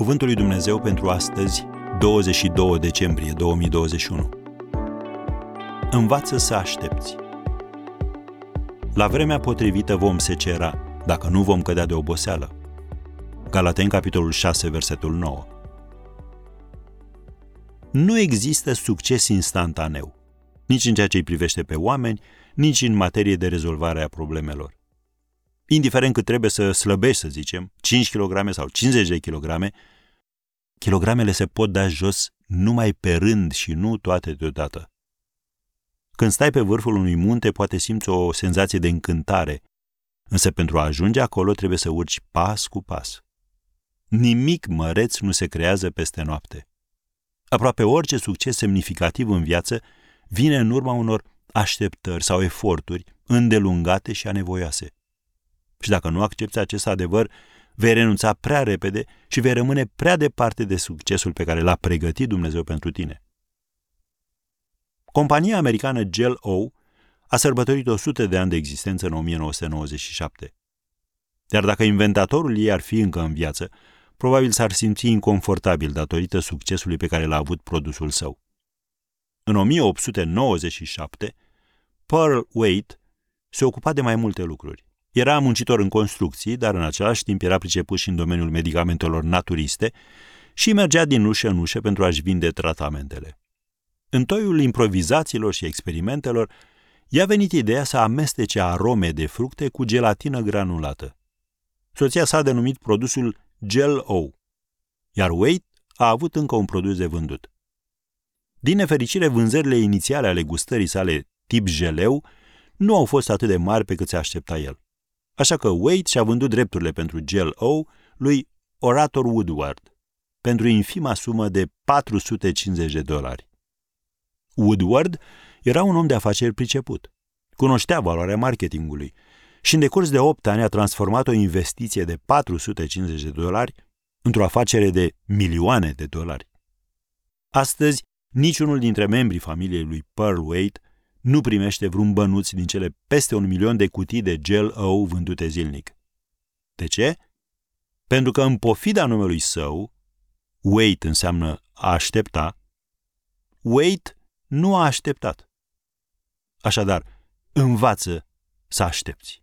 Cuvântul lui Dumnezeu pentru astăzi, 22 decembrie 2021. Învață să aștepți. La vremea potrivită vom secera, dacă nu vom cădea de oboseală. Galaten, capitolul 6, versetul 9. Nu există succes instantaneu, nici în ceea ce îi privește pe oameni, nici în materie de rezolvare a problemelor indiferent cât trebuie să slăbești, să zicem, 5 kg sau 50 de kg, kilogramele se pot da jos numai pe rând și nu toate deodată. Când stai pe vârful unui munte, poate simți o senzație de încântare, însă pentru a ajunge acolo trebuie să urci pas cu pas. Nimic măreț nu se creează peste noapte. Aproape orice succes semnificativ în viață vine în urma unor așteptări sau eforturi îndelungate și anevoioase. Și dacă nu accepti acest adevăr, vei renunța prea repede și vei rămâne prea departe de succesul pe care l-a pregătit Dumnezeu pentru tine. Compania americană Gel O a sărbătorit 100 de ani de existență în 1997. Iar dacă inventatorul ei ar fi încă în viață, probabil s-ar simți inconfortabil datorită succesului pe care l-a avut produsul său. În 1897, Pearl Waite se ocupa de mai multe lucruri. Era muncitor în construcții, dar în același timp era priceput și în domeniul medicamentelor naturiste și mergea din ușă în ușă pentru a-și vinde tratamentele. În toiul improvizațiilor și experimentelor, i-a venit ideea să amestece arome de fructe cu gelatină granulată. Soția s-a denumit produsul Gel O, iar Wade a avut încă un produs de vândut. Din nefericire, vânzările inițiale ale gustării sale tip geleu nu au fost atât de mari pe cât se aștepta el. Așa că Wade și-a vândut drepturile pentru Gel O lui Orator Woodward pentru infima sumă de 450 de dolari. Woodward era un om de afaceri priceput. Cunoștea valoarea marketingului și în decurs de 8 ani a transformat o investiție de 450 de dolari într-o afacere de milioane de dolari. Astăzi, niciunul dintre membrii familiei lui Pearl Wade nu primește vreun bănuț din cele peste un milion de cutii de gel ou vândute zilnic. De ce? Pentru că în pofida numelui său, wait înseamnă a aștepta, wait nu a așteptat. Așadar, învață să aștepți.